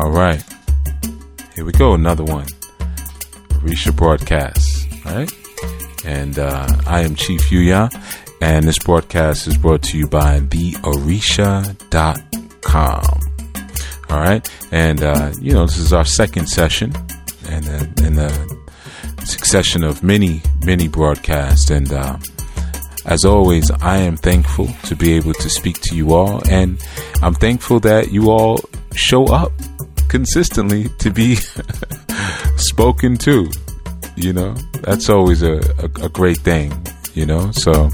All right. Here we go. Another one. Orisha broadcast. All right. And uh, I am Chief Yuya. And this broadcast is brought to you by theorisha.com. All right. And, uh, you know, this is our second session and uh, in a succession of many, many broadcasts. And, uh, as always, I am thankful to be able to speak to you all, and I'm thankful that you all show up consistently to be spoken to. You know, that's always a, a, a great thing, you know. So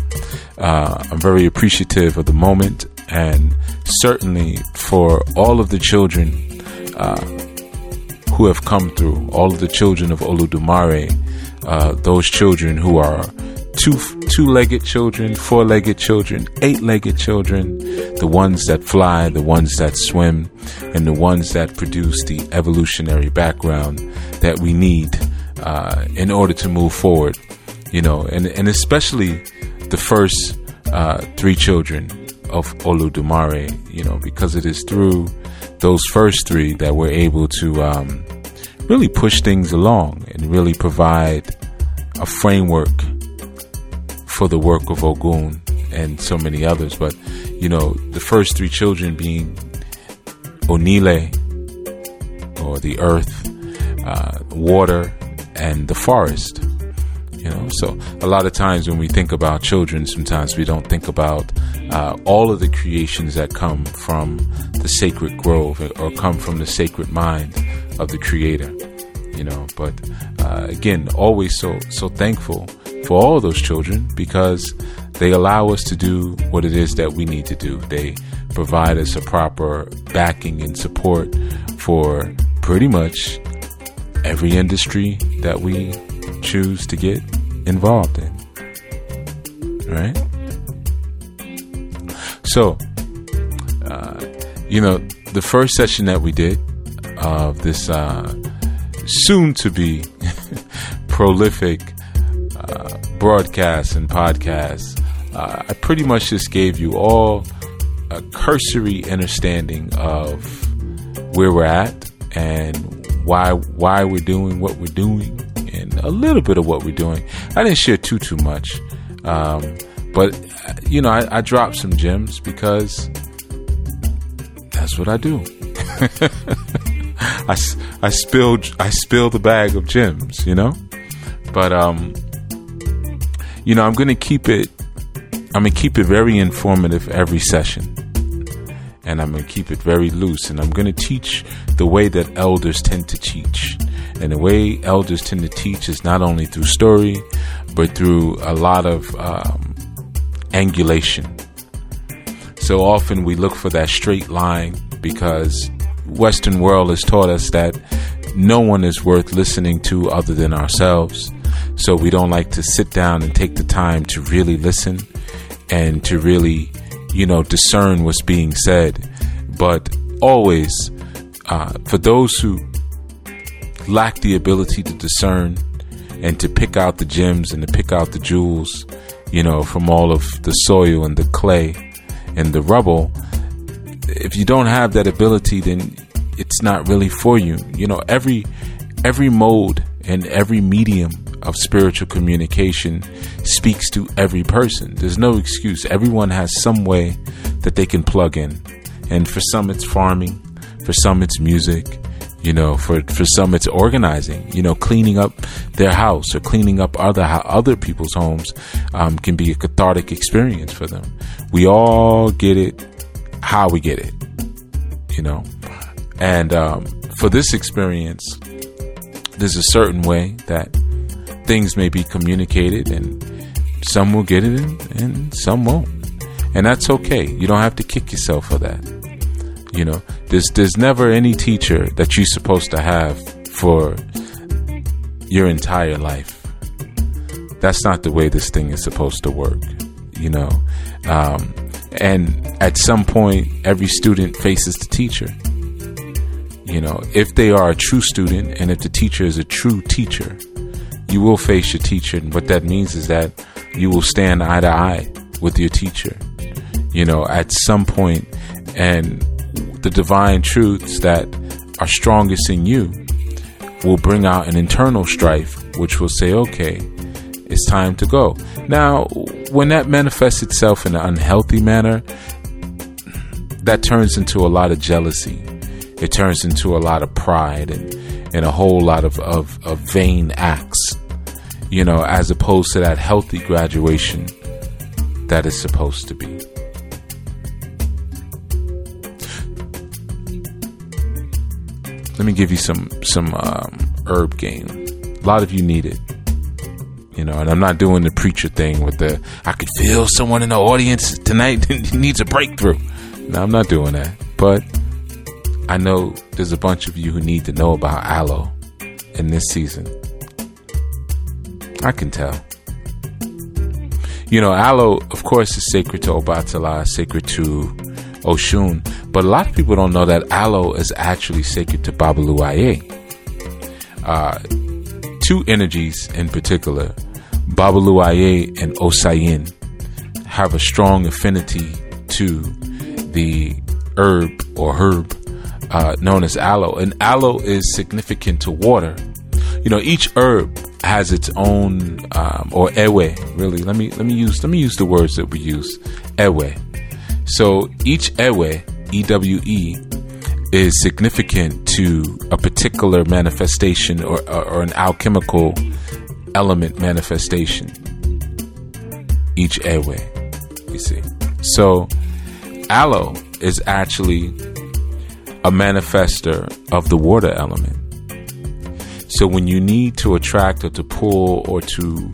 uh, I'm very appreciative of the moment, and certainly for all of the children uh, who have come through, all of the children of Oludumare, uh, those children who are two two-legged children, four-legged children, eight-legged children, the ones that fly, the ones that swim, and the ones that produce the evolutionary background that we need uh, in order to move forward. You know, and and especially the first uh, three children of Oludumare. You know, because it is through those first three that we're able to um, really push things along and really provide a framework for the work of Ogun and so many others. But, you know, the first three children being Onile, or the earth, uh, water, and the forest. You know, so a lot of times when we think about children, sometimes we don't think about uh, all of the creations that come from the sacred grove or come from the sacred mind of the Creator. You know, but uh, again, always so so thankful for all those children because they allow us to do what it is that we need to do. They provide us a proper backing and support for pretty much every industry that we choose to get involved in. Right? So, uh, you know, the first session that we did of this uh, soon to be prolific broadcasts and podcasts, uh, I pretty much just gave you all a cursory understanding of where we're at and why why we're doing what we're doing and a little bit of what we're doing. I didn't share too too much, um, but you know I, I dropped some gems because that's what I do. I, I spilled I spilled the bag of gems, you know, but um, you know I'm gonna keep it. I'm gonna keep it very informative every session and I'm going to keep it very loose. And I'm going to teach the way that elders tend to teach. And the way elders tend to teach is not only through story, but through a lot of um, angulation. So often we look for that straight line because Western world has taught us that no one is worth listening to other than ourselves. So we don't like to sit down and take the time to really listen and to really you know, discern what's being said. But always, uh, for those who lack the ability to discern and to pick out the gems and to pick out the jewels, you know, from all of the soil and the clay and the rubble, if you don't have that ability, then it's not really for you. You know, every every mode and every medium of spiritual communication speaks to every person. There's no excuse. Everyone has some way that they can plug in. And for some, it's farming. For some, it's music. You know, for, for some, it's organizing. You know, cleaning up their house or cleaning up other other people's homes um, can be a cathartic experience for them. We all get it how we get it. You know, and um, for this experience, there's a certain way that things may be communicated and some will get it and, and some won't. And that's okay. You don't have to kick yourself for that. You know, there's there's never any teacher that you're supposed to have for your entire life. That's not the way this thing is supposed to work. You know, um, and at some point, every student faces the teacher. You know, if they are a true student and if the teacher is a true teacher, you will face your teacher. And what that means is that you will stand eye to eye with your teacher, you know, at some point, and the divine truths that are strongest in you will bring out an internal strife, which will say, okay, it's time to go. Now, when that manifests itself in an unhealthy manner, that turns into a lot of jealousy. It turns into a lot of pride and, and a whole lot of, of, of vain acts, you know, as opposed to that healthy graduation that is supposed to be. Let me give you some some um, herb game. A lot of you need it you know, and I'm not doing the preacher thing with the I could feel someone in the audience tonight needs a breakthrough. No, I'm not doing that. But I know there's a bunch of you who need to know about aloe in this season. I can tell. You know, aloe, of course, is sacred to Obatala, sacred to Oshun, but a lot of people don't know that aloe is actually sacred to Babaluaye. Uh, two energies in particular Babaluaye and Osayin have a strong affinity to the herb or herb uh, known as aloe. And aloe is significant to water. You know, each herb has its own um, or ewe. Really, let me let me use let me use the words that we use. Ewe. So each ewe, E W E, is significant to a particular manifestation or, or, or an alchemical element manifestation each airway, you see. So, aloe is actually a manifester of the water element. So, when you need to attract or to pull or to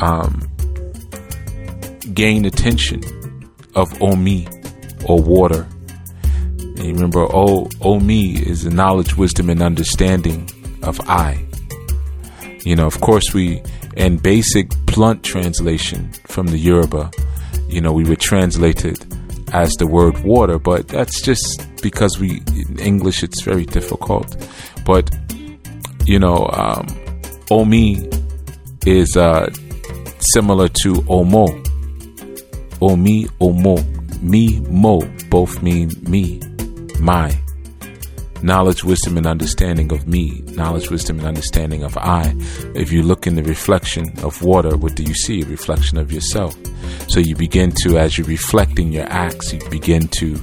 um, gain attention of Omi or water, and you remember, O, Omi is the knowledge, wisdom, and understanding of I. You know, of course, we, in basic blunt translation from the Yoruba, you know, we would translate it as the word water, but that's just because we, in English, it's very difficult. But, you know, um, Omi is uh, similar to Omo. Omi, Omo, me, mo, both mean me, my knowledge, wisdom, and understanding of me, knowledge, wisdom, and understanding of I. If you look in the reflection of water, what do you see? A reflection of yourself. So you begin to, as you're reflecting your acts, you begin to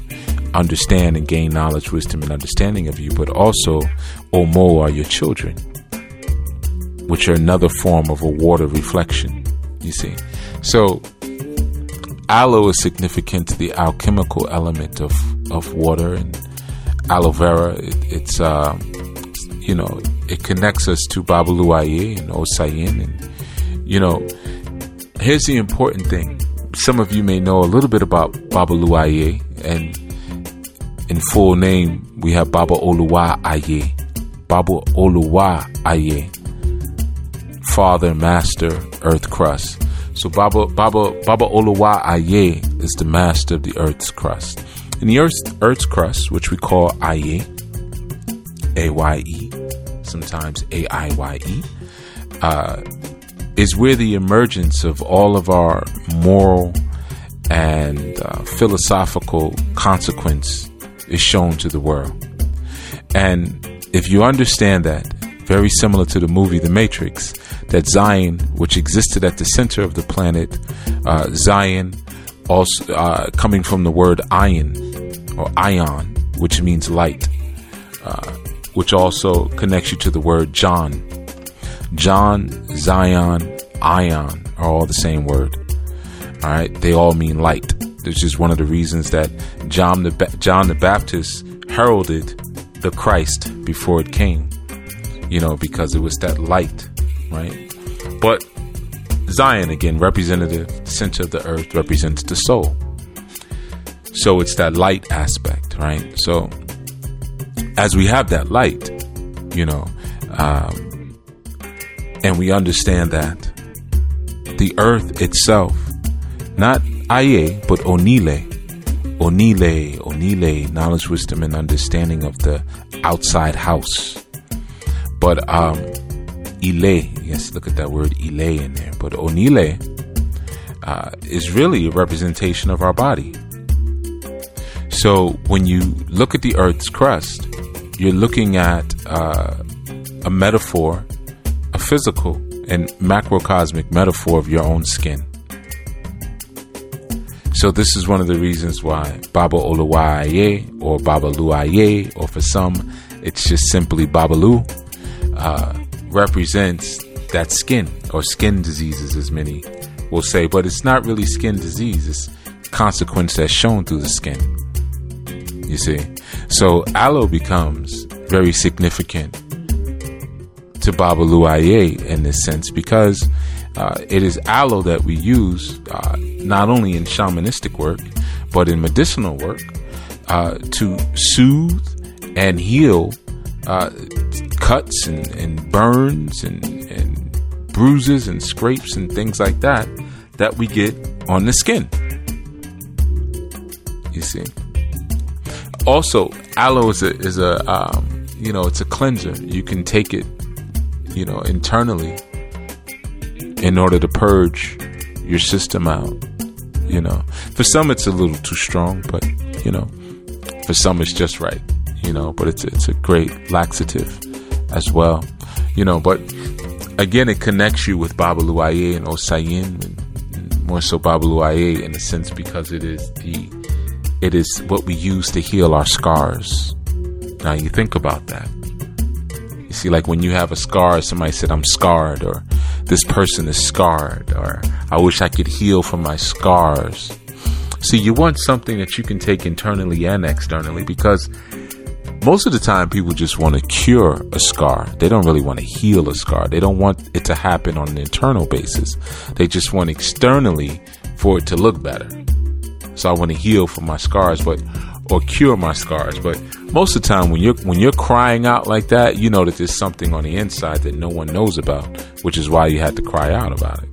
understand and gain knowledge, wisdom, and understanding of you. But also, Omo are your children, which are another form of a water reflection, you see. So, aloe is significant to the alchemical element of, of water and aloe vera. It, it's uh, you know it connects us to Babaluaye and Osayin, and you know here's the important thing. Some of you may know a little bit about Babaluaye, and in full name we have Baba Oluwa Aye, Baba Oluwa Aye, Father, Master, Earth Crust. So Baba Baba Baba Oluwa Aye is the master of the Earth's crust. In the Earth's, Earth's crust, which we call Aye, A Y E, sometimes A I Y E, uh, is where the emergence of all of our moral and uh, philosophical consequence is shown to the world. And if you understand that, very similar to the movie The Matrix, that Zion, which existed at the center of the planet, uh, Zion, also uh, coming from the word iron, or ion, which means light, uh, which also connects you to the word John. John, Zion, ion are all the same word. All right, they all mean light. This is one of the reasons that John the ba- John the Baptist heralded the Christ before it came. You know, because it was that light, right? But Zion again, representative, center of the earth, represents the soul. So it's that light aspect, right? So as we have that light, you know, um, and we understand that the earth itself, not Aye, but Onile, Onile, Onile, knowledge, wisdom, and understanding of the outside house. But um, Ile, yes, look at that word Ile in there. But Onile uh, is really a representation of our body. So when you look at the Earth's crust, you're looking at uh, a metaphor, a physical and macrocosmic metaphor of your own skin. So this is one of the reasons why Baba Oluwaye or Baba Luaye, or for some, it's just simply Babalu, uh, represents that skin or skin diseases, as many will say. But it's not really skin disease; it's consequence that's shown through the skin. You see, so aloe becomes very significant to Baba Luaye in this sense because uh, it is aloe that we use uh, not only in shamanistic work, but in medicinal work uh, to soothe and heal uh, cuts and, and burns and, and bruises and scrapes and things like that that we get on the skin. You see. Also, aloe is a, is a um, you know it's a cleanser. You can take it, you know, internally in order to purge your system out. You know, for some it's a little too strong, but you know, for some it's just right. You know, but it's it's a great laxative as well. You know, but again, it connects you with Baba Luaye and Osayin, and more so Baba Luaye in a sense because it is the it is what we use to heal our scars. Now you think about that. You see, like when you have a scar, somebody said, I'm scarred, or this person is scarred, or I wish I could heal from my scars. See, you want something that you can take internally and externally because most of the time people just want to cure a scar. They don't really want to heal a scar. They don't want it to happen on an internal basis. They just want externally for it to look better. So I want to heal from my scars, but or cure my scars. But most of the time, when you're when you're crying out like that, you know that there's something on the inside that no one knows about, which is why you had to cry out about it,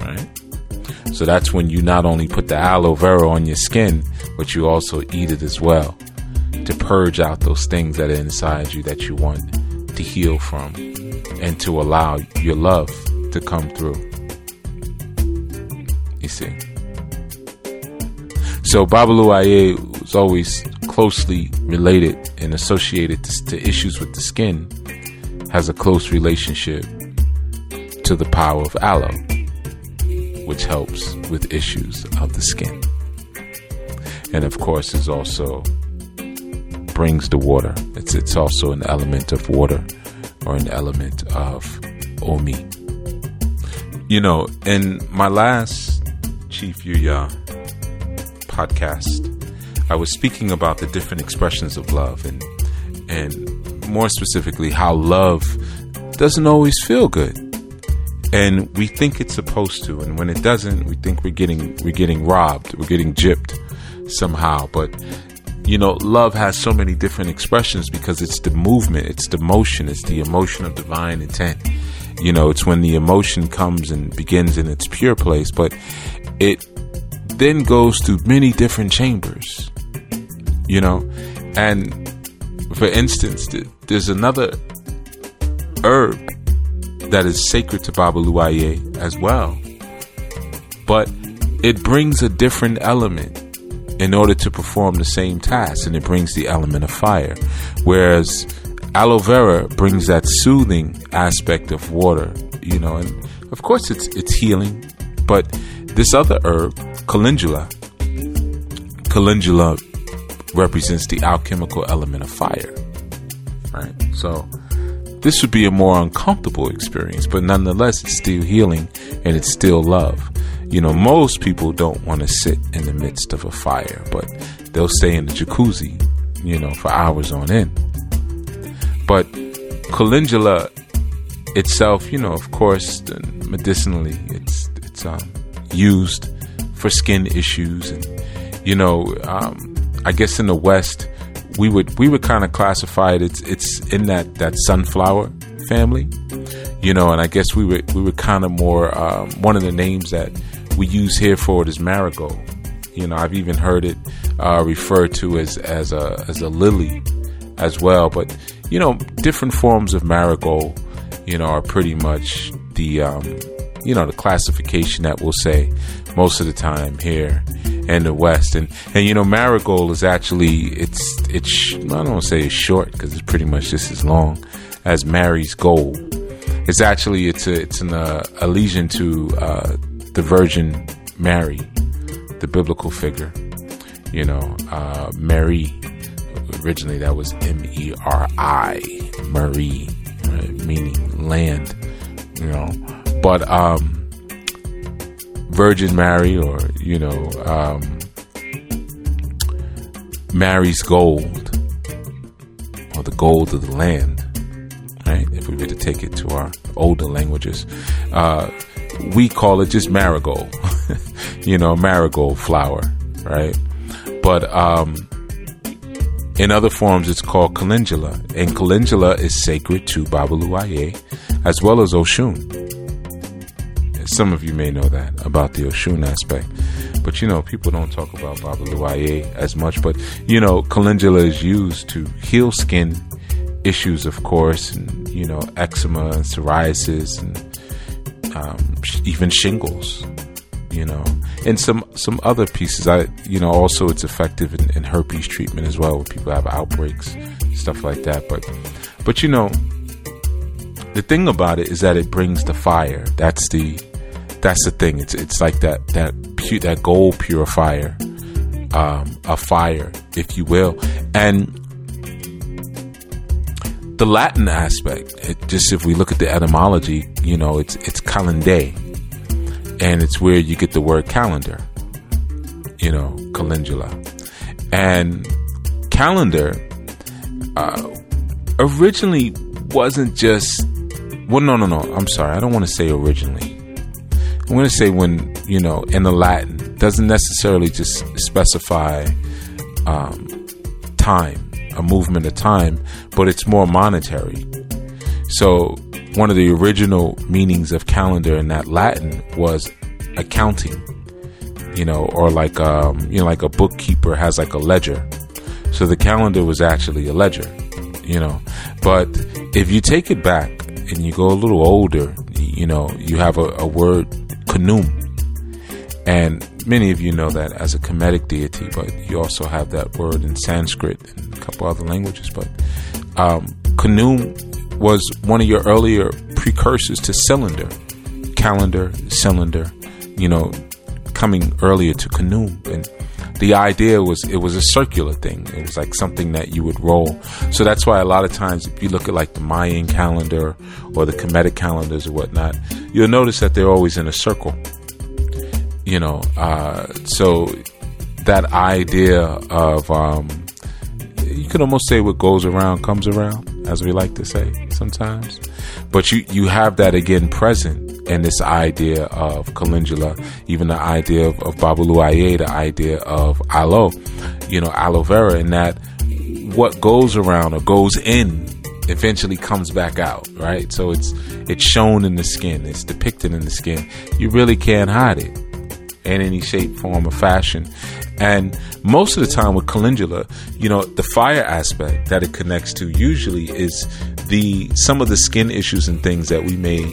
right? So that's when you not only put the aloe vera on your skin, but you also eat it as well to purge out those things that are inside you that you want to heal from, and to allow your love to come through. You see. So Babalu Aye was always closely related and associated to, to, issues with the skin, has a close relationship to the power of aloe, which helps with issues of the skin. And of course, is also brings the water. It's it's also an element of water or an element of omi. You know, in my last Chief Yuya podcast, I was speaking about the different expressions of love and and more specifically how love doesn't always feel good. And we think it's supposed to, and when it doesn't, we think we're getting we're getting robbed, we're getting gypped somehow. But you know, love has so many different expressions because it's the movement, it's the motion, it's the emotion of divine intent. You know, it's when the emotion comes and begins in its pure place, but it then goes through many different chambers, you know. And for instance, there's another herb that is sacred to Baba Luaye as well, but it brings a different element in order to perform the same task, and it brings the element of fire. Whereas aloe vera brings that soothing aspect of water, you know, and of course it's it's healing, but this other herb calendula. Calendula represents the alchemical element of fire. Right? So this would be a more uncomfortable experience, but nonetheless, it's still healing and it's still love. You know, most people don't want to sit in the midst of a fire, but they'll stay in the jacuzzi, you know, for hours on end. But calendula itself, you know, of course, medicinally, it's it's um, used for skin issues, and you know, um, I guess in the West, we would we would kind of classify it. It's it's in that that sunflower family, you know, and I guess we would we were kind of more um, one of the names that we use here for it is marigold. You know, I've even heard it uh, referred to as as a as a lily as well. But you know, different forms of marigold, you know, are pretty much the um, you know the classification that we'll say most of the time here in the west. And and you know, marigold is actually it's it's I don't want to say it's short because it's pretty much just as long as Mary's gold. It's actually it's a it's an uh, allusion to uh, the Virgin Mary, the biblical figure. You know, uh, Mary. Originally, that was M E R I, Marie, right? meaning land. You know, but um, Virgin Mary, or you know, um, Mary's gold, or the gold of the land. Right? If we were to take it to our older languages, uh, we call it just marigold. you know, marigold flower, right? But um, in other forms, it's called calendula, and calendula is sacred to Babaluaye as well as Oshun. Some of you may know that about the Oshun aspect, but you know, people don't talk about Baba Babaluaye as much. But you know, calendula is used to heal skin issues, of course, and you know, eczema and psoriasis and um, even shingles you know, and some some other pieces. I you know also it's effective in, in herpes treatment as well when people have outbreaks, stuff like that. But but you know, the thing about it is that it brings the fire. That's the that's the thing. It's it's like that that pu- that gold purifier, um, a fire, if you will, and the Latin aspect. It, just if we look at the etymology, you know, it's it's calende and it's where you get the word calendar, you know, calendula. And calendar uh, originally wasn't just, well, no, no, no, I'm sorry, I don't want to say originally. I'm going to say when, you know, in the Latin, doesn't necessarily just specify um, time, a movement of time, but it's more monetary. So one of the original meanings of calendar in that Latin was accounting, you know, or like um, you know, like a bookkeeper has like a ledger. So the calendar was actually a ledger, you know. But if you take it back and you go a little older, you know, you have a, a word Khnum. And many of you know that as a Kemetic deity, but you also have that word in Sanskrit and a couple other languages. But um, was one of your earlier precursors to cylinder, calendar, cylinder, you know, coming earlier to Khnum. And the idea was it was a circular thing. It was like something that you would roll. So that's why a lot of times, if you look at like the Mayan calendar or the Kemetic calendars or whatnot, you'll notice that they're always in a circle. You know, uh, so that idea of um, you could almost say what goes around comes around, as we like to say sometimes. But you you have that again present in this idea of calendula, even the idea of, of Babalu the idea of aloe, you know, aloe vera, and that what goes around or goes in eventually comes back out, right? So it's it's shown in the skin, it's depicted in the skin. You really can't hide it in any shape, form, or fashion. And most of the time with calendula, you know, the fire aspect that it connects to usually is the some of the skin issues and things that we may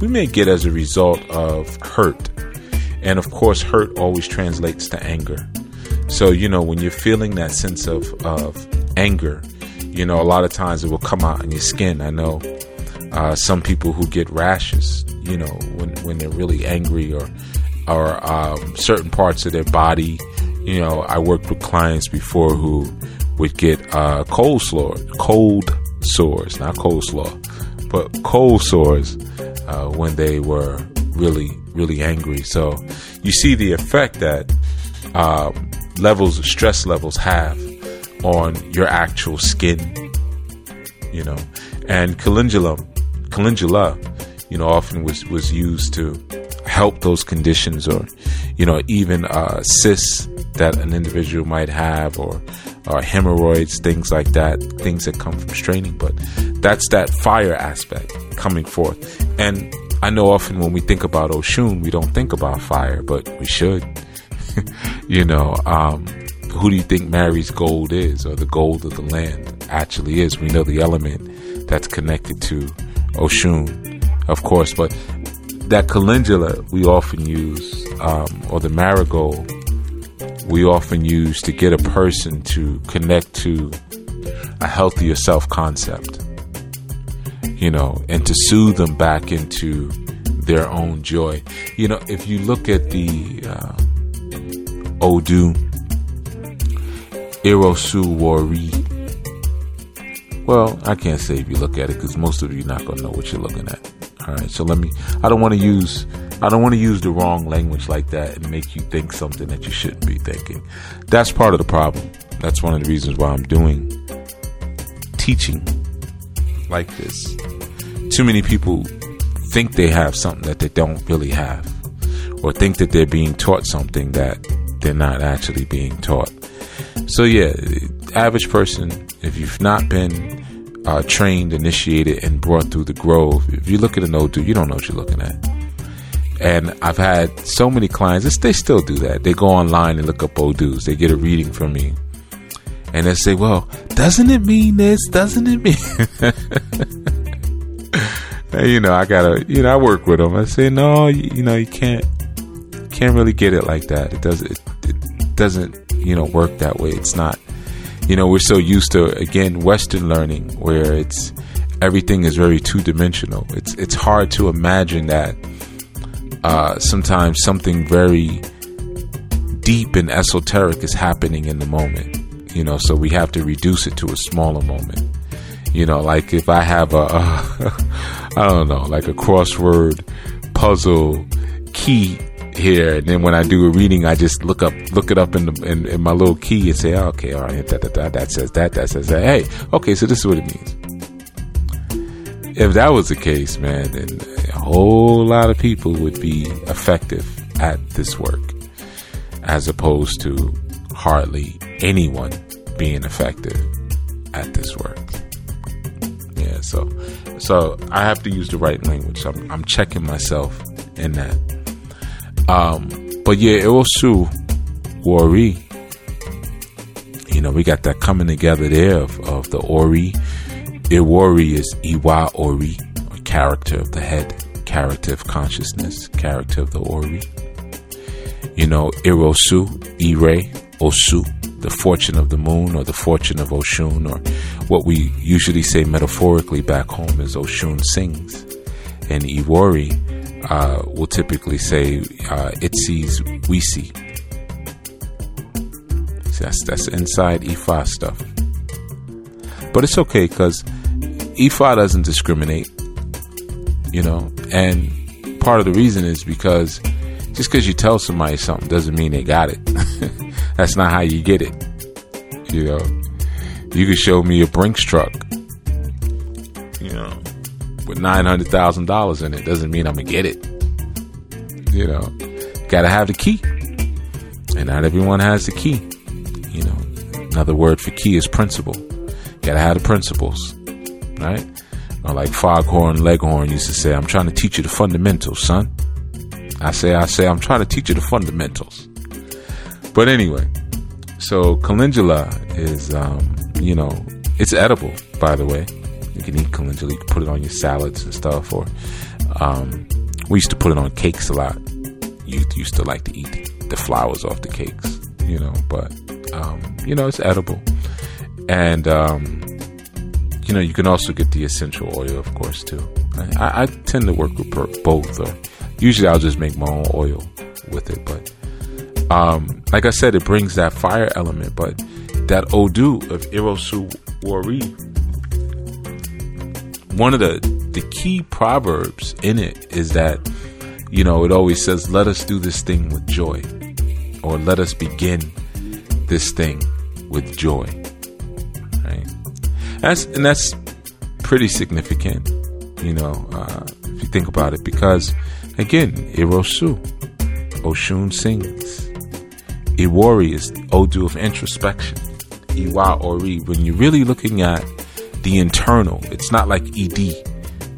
we may get as a result of hurt. And of course, hurt always translates to anger. So, you know, when you're feeling that sense of, of anger, you know, a lot of times it will come out in your skin. I know uh, some people who get rashes, you know, when, when they're really angry or or um, certain parts of their body. You know, I worked with clients before who would get uh, cold sore, cold sores, not coleslaw, but cold sores uh, when they were really, really angry. So you see the effect that uh, levels stress levels have on your actual skin. You know, and calendula, calendula, you know, often was was used to help those conditions or you know even uh, cysts that an individual might have or or hemorrhoids things like that things that come from straining but that's that fire aspect coming forth. And I know often when we think about Oshun we don't think about fire but we should. You know um, who do you think Mary's gold is or the gold of the land actually is? We know the element that's connected to Oshun of course but that calendula we often use, um, or the marigold, we often use to get a person to connect to a healthier self concept, you know, and to soothe them back into their own joy. You know, if you look at the uh, Odu Irosu Wari, well, I can't say if you look at it because most of you not gonna know what you're looking at. All right, so let me. I don't want to use. I don't want to use the wrong language like that and make you think something that you shouldn't be thinking. That's part of the problem. That's one of the reasons why I'm doing teaching like this. Too many people think they have something that they don't really have, or think that they're being taught something that they're not actually being taught. So, yeah, average person, if you've not been uh, trained, initiated, and brought through the grove, if you look at an Odu, you don't know what you're looking at. And I've had so many clients, they still do that. They go online and look up Odus. They get a reading from me. And they say, well, doesn't it mean this? Doesn't it mean? you know, I gotta, you know, I work with them. I say, no, you, you know, you can't, can't really get it like that. It doesn't, it, it doesn't, you know, work that way. It's not, you know, we're so used to, again, Western learning where it's, everything is very two dimensional. It's, it's hard to imagine that, uh, sometimes something very deep and esoteric is happening in the moment. You know, so we have to reduce it to a smaller moment. You know, like if I have a, a I don't know, like a crossword puzzle key here, and then when I do a reading, I just look up, look it up in the in, in my little key and say, oh, okay, all right, that, that, that, that says that, that says that. Hey, okay, so this is what it means. If that was the case, man, then a whole lot of people would be effective at this work, as opposed to hardly anyone being effective at this work. Yeah, so so I have to use the right language. I'm, I'm checking myself in that. Um, but yeah, Irosu Ori. You know, we got that coming together there of, of the Ori. Iwori is Iwa Ori, or character of the head, character of consciousness, character of the Ori. You know, Irosu, Ire, Osu, the fortune of the moon or the fortune of Oshun, or what we usually say metaphorically back home is Oshun sings. And Iwori uh, will typically say, uh, it sees, we see. See, that's, that's inside Ifa stuff. But it's okay because Ifa doesn't discriminate, you know, and part of the reason is because just because you tell somebody something doesn't mean they got it. That's not how you get it. You know, you could show me a Brinks truck, you know, with nine hundred thousand dollars in it. Doesn't mean I'm gonna get it. You know, gotta have the key, and not everyone has the key. You know, another word for key is principle. Gotta have the principles, right? Or like Foghorn Leghorn used to say, "I'm trying to teach you the fundamentals, son." I say, I say, I'm trying to teach you the fundamentals. But anyway, so calendula is, um, you know, it's edible, by the way. You can eat calendula. You can put it on your salads and stuff. Or um, we used to put it on cakes a lot. Youth used to like to eat the flowers off the cakes, you know. But um, you know, it's edible, and um, you know, you can also get the essential oil, of course, too. I, I tend to work with both. Or usually, I'll just make my own oil with it, but um, like I said, it brings that fire element, but that Odu of Irosu Wari, one of the, the key proverbs in it is that, you know, it always says, let us do this thing with joy, or let us begin this thing with joy. That's, and that's pretty significant, you know, uh, if you think about it, because again, Irosu, Oshun sings. Iwori is Odu of introspection. Iwa Ori, when you're really looking at the internal, it's not like ED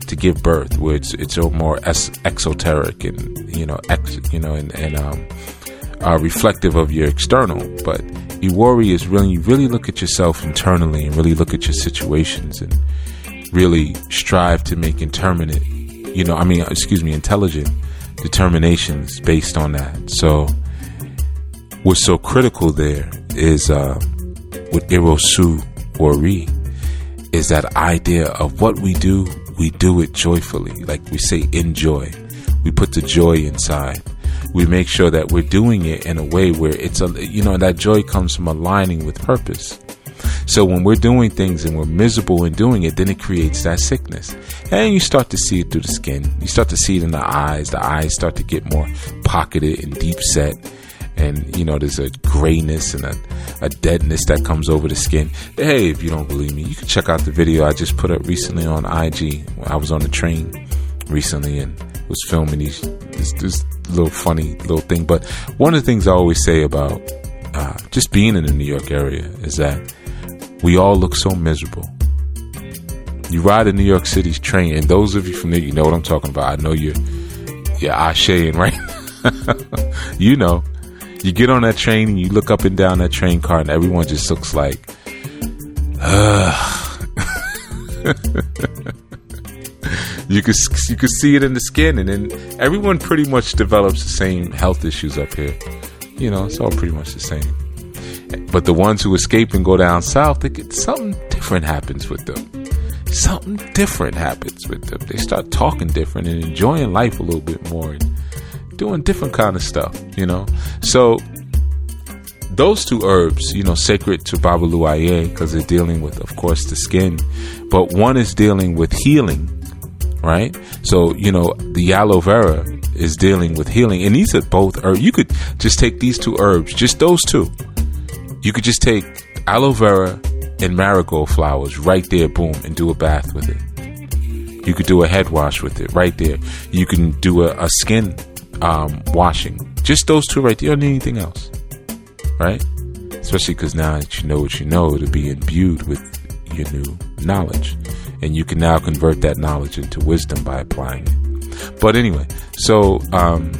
to give birth, where it's it's more es- exoteric and you know ex, you know and, and um, uh, reflective of your external. But Iwori is really you really look at yourself internally and really look at your situations and really strive to make interminate, you know, I mean, excuse me, intelligent determinations based on that. So what's so critical there is uh, with Irosu Ori is that idea of what we do, we do it joyfully. Like we say, enjoy. We put the joy inside. We make sure that we're doing it in a way where it's a, you know, that joy comes from aligning with purpose. So when we're doing things and we're miserable in doing it, then it creates that sickness. And you start to see it through the skin. You start to see it in the eyes. The eyes start to get more pocketed and deep set and you know there's a grayness and a, a deadness that comes over the skin hey if you don't believe me you can check out the video i just put up recently on ig i was on the train recently and was filming these this, this little funny little thing. But one of the things i always say about uh, just being in the new york area is that we all look so miserable. You ride a new york city's train and those of you from there you know what i'm talking about. I know you're you're ashaing right? You know you get on that train and you look up and down that train car, and everyone just looks like, you could you could see it in the skin, and then everyone pretty much develops the same health issues up here. You know, it's all pretty much the same. But the ones who escape and go down south, they get, something different happens with them. Something different happens with them. They start talking different and enjoying life a little bit more. And, doing different kind of stuff, you know. So those two herbs, you know, sacred to Babaluaye because they're dealing with, of course, the skin, but one is dealing with healing, right? So you know, the aloe vera is dealing with healing, and these are both herbs. You could just take these two herbs, just those two. You could just take aloe vera and marigold flowers right there, boom, and do a bath with it. You could do a head wash with it right there. You can do a, a skin um, washing. Just those two right there. You don't need anything else. Right? Especially because now that you know what you know, to be imbued with your new knowledge. And you can now convert that knowledge into wisdom by applying it. But anyway, so, um,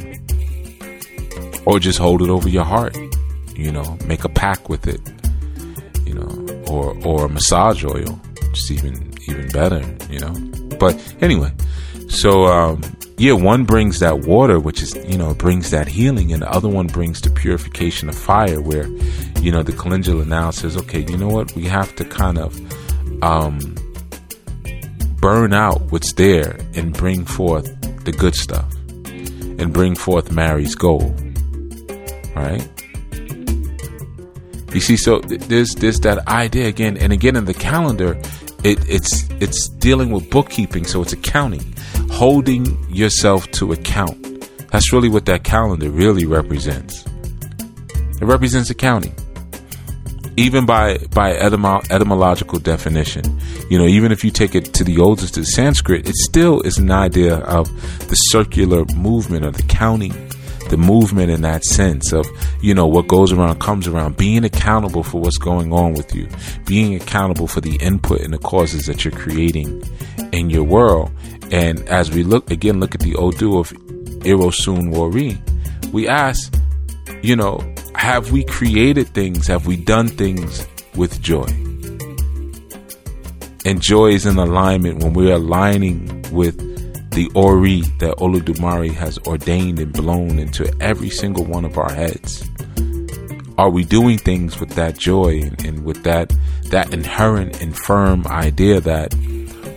or just hold it over your heart. You know, make a pack with it. You know, or, or massage oil. Just even, even better, you know. But anyway, so, um, yeah, one brings that water, which is, you know, brings that healing, and the other one brings the purification of fire, where, you know, the calendula now says, okay, you know what, we have to kind of um, burn out what's there and bring forth the good stuff and bring forth Mary's goal, right? You see, so there's there's that idea again, and again in the calendar, it, it's it's dealing with bookkeeping, so it's accounting holding yourself to account. That's really what that calendar really represents. It represents accounting. Even by by etymo- etymological definition, you know, even if you take it to the oldest of Sanskrit, it still is an idea of the circular movement of the counting, the movement in that sense of, you know, what goes around comes around, being accountable for what's going on with you, being accountable for the input and the causes that you're creating in your world, and as we look again, look at the Odu of Irosun Wari, we ask, you know, have we created things? Have we done things with joy? And joy is in alignment when we're aligning with the Ori that Olodumare has ordained and blown into every single one of our heads. Are we doing things with that joy and, and with that that inherent and firm idea that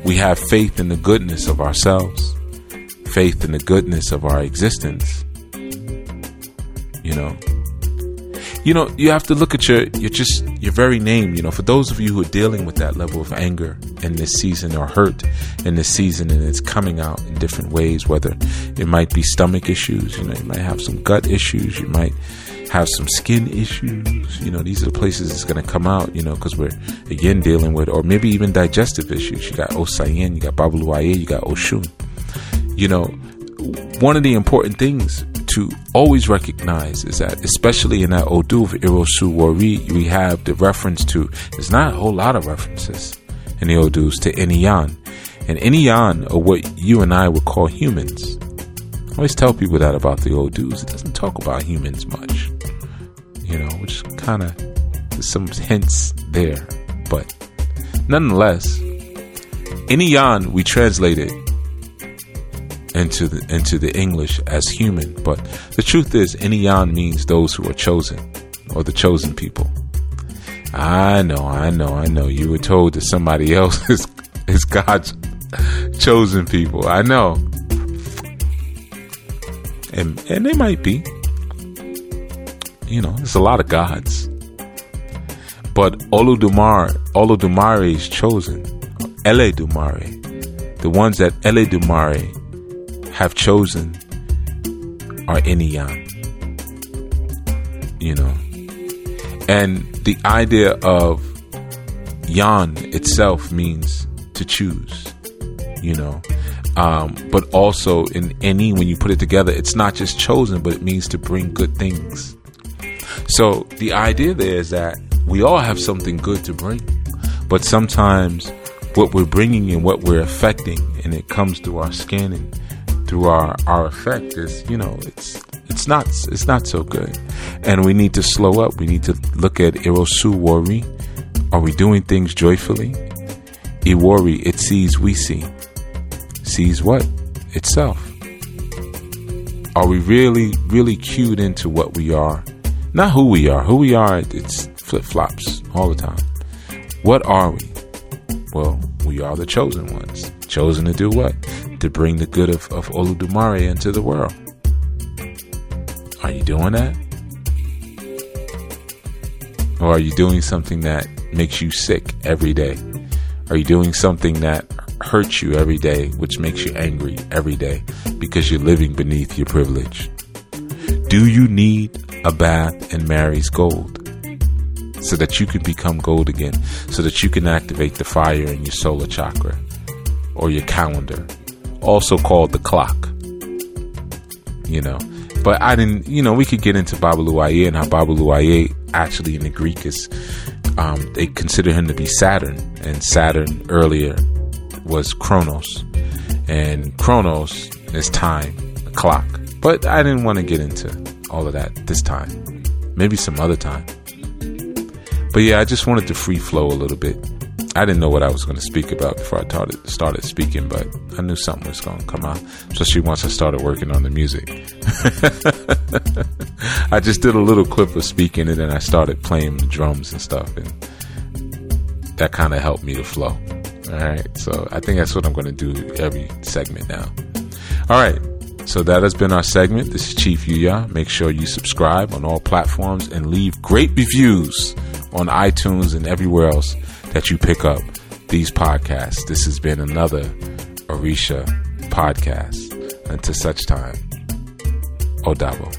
we have faith in the goodness of ourselves, faith in the goodness of our existence. You know, you know, you have to look at your your just your very name. You know, for those of you who are dealing with that level of anger in this season or hurt in this season, and it's coming out in different ways. Whether it might be stomach issues, you know, you might have some gut issues, you might have some skin issues. You know, these are the places it's going to come out, you know, because we're, again, dealing with, or maybe even digestive issues. You got Osayin, you got Babaluaye, you got Oshun. You know, one of the important things to always recognize is that, especially in that Odu of Irosu Wari, we have the reference to, there's not a whole lot of references in the Odus to Eniyan. And Eniyan are what you and I would call humans. I always tell people that about the Odus. It doesn't talk about humans much you know, which kind of some hints there. But nonetheless, Iniyan we translated into the into the English as human, but the truth is Iniyan means those who are chosen. or the chosen people. I know, I know, I know. You were told that somebody else is, is God's chosen people. I know. And, and they might be. You know, there's a lot of gods. But Oludumare, Oludumare is chosen. Eledumare. The ones that Eledumare have chosen are Eniyan. You know. And the idea of Yan itself means to choose, you know. Um, but also in any, when you put it together, it's not just chosen, but it means to bring good things. So the idea there is that we all have something good to bring, but sometimes what we're bringing and what we're affecting, and it comes through our skin and through our our effect is, you know, it's it's not it's not so good, and we need to slow up. We need to look at Irosu Wori. Are we doing things joyfully? Iwori, it sees we see. Sees what? Itself. Are we really, really cued into what we are? Not who we are. Who we are, it's flip flops all the time. What are we? Well, we are the chosen ones. Chosen to do what? To bring the good of, of Olodumare into the world. Are you doing that? Or are you doing something that makes you sick every day? Are you doing something that hurts you every day, which makes you angry every day because you're living beneath your privilege? Do you need a bath in Mary's gold so that you can become gold again, so that you can activate the fire in your solar chakra or your calendar, also called the clock? You know, but I didn't, you know, we could get into Babaluaye and how Babaluaye actually in the Greek is, um, they consider him to be Saturn, and Saturn earlier was Chronos, and Chronos is time, a clock. But I didn't want to get into all of that this time. Maybe some other time. But yeah, I just wanted to free flow a little bit. I didn't know what I was going to speak about before I started, started speaking, but I knew something was going to come out, especially once I started working on the music. I just did a little clip of speaking and then I started playing the drums and stuff, and that kind of helped me to flow. All right, so I think that's what I'm going to do every segment now. All right, so that has been our segment. This is Chief Yuya. Make sure you subscribe on all platforms and leave great reviews on iTunes and everywhere else that you pick up these podcasts. This has been another Orisha podcast. Until such time, Odabo.